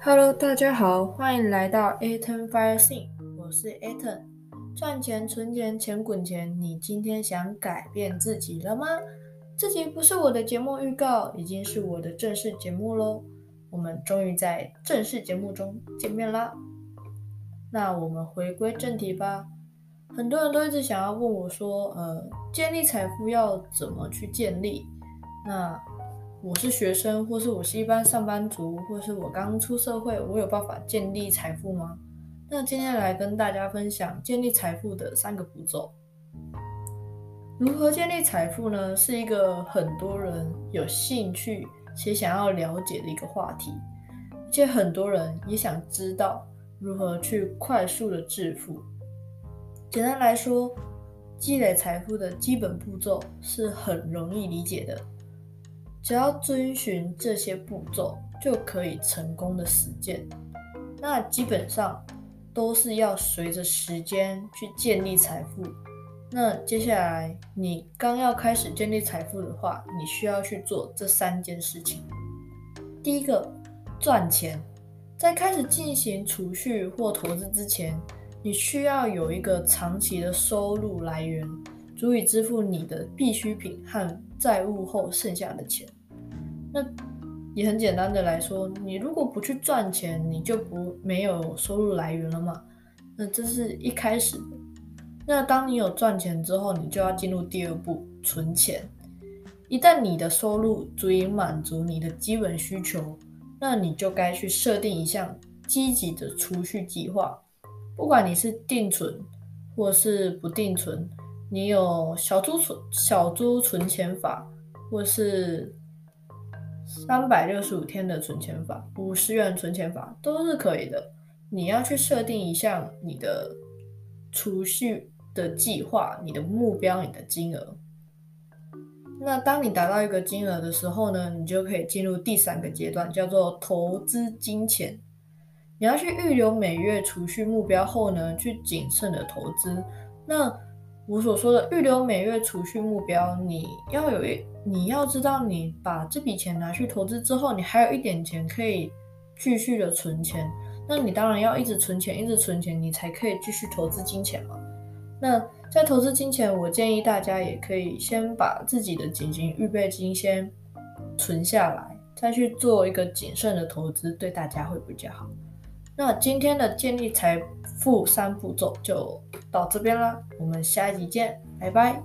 Hello，大家好，欢迎来到 Aton Fire Sing，我是 Aton。赚钱、存钱、钱滚钱，你今天想改变自己了吗？这集不是我的节目预告，已经是我的正式节目喽。我们终于在正式节目中见面啦。那我们回归正题吧。很多人都一直想要问我说，呃，建立财富要怎么去建立？那我是学生，或是我是一般上班族，或是我刚出社会，我有办法建立财富吗？那今天来跟大家分享建立财富的三个步骤。如何建立财富呢？是一个很多人有兴趣且想要了解的一个话题，而且很多人也想知道如何去快速的致富。简单来说，积累财富的基本步骤是很容易理解的。只要遵循这些步骤，就可以成功的实践。那基本上都是要随着时间去建立财富。那接下来你刚要开始建立财富的话，你需要去做这三件事情。第一个，赚钱。在开始进行储蓄或投资之前，你需要有一个长期的收入来源。足以支付你的必需品和债务后剩下的钱。那也很简单的来说，你如果不去赚钱，你就不没有收入来源了嘛。那这是一开始。那当你有赚钱之后，你就要进入第二步，存钱。一旦你的收入足以满足你的基本需求，那你就该去设定一项积极的储蓄计划。不管你是定存或是不定存。你有小猪存小猪存钱法，或是三百六十五天的存钱法，五十元存钱法都是可以的。你要去设定一项你的储蓄的计划，你的目标，你的金额。那当你达到一个金额的时候呢，你就可以进入第三个阶段，叫做投资金钱。你要去预留每月储蓄目标后呢，去谨慎的投资。那我所说的预留每月储蓄目标，你要有一，你要知道，你把这笔钱拿去投资之后，你还有一点钱可以继续的存钱。那你当然要一直存钱，一直存钱，你才可以继续投资金钱嘛。那在投资金钱，我建议大家也可以先把自己的紧急预备金先存下来，再去做一个谨慎的投资，对大家会比较好。那今天的建立财富三步骤就到这边啦，我们下一集见，拜拜。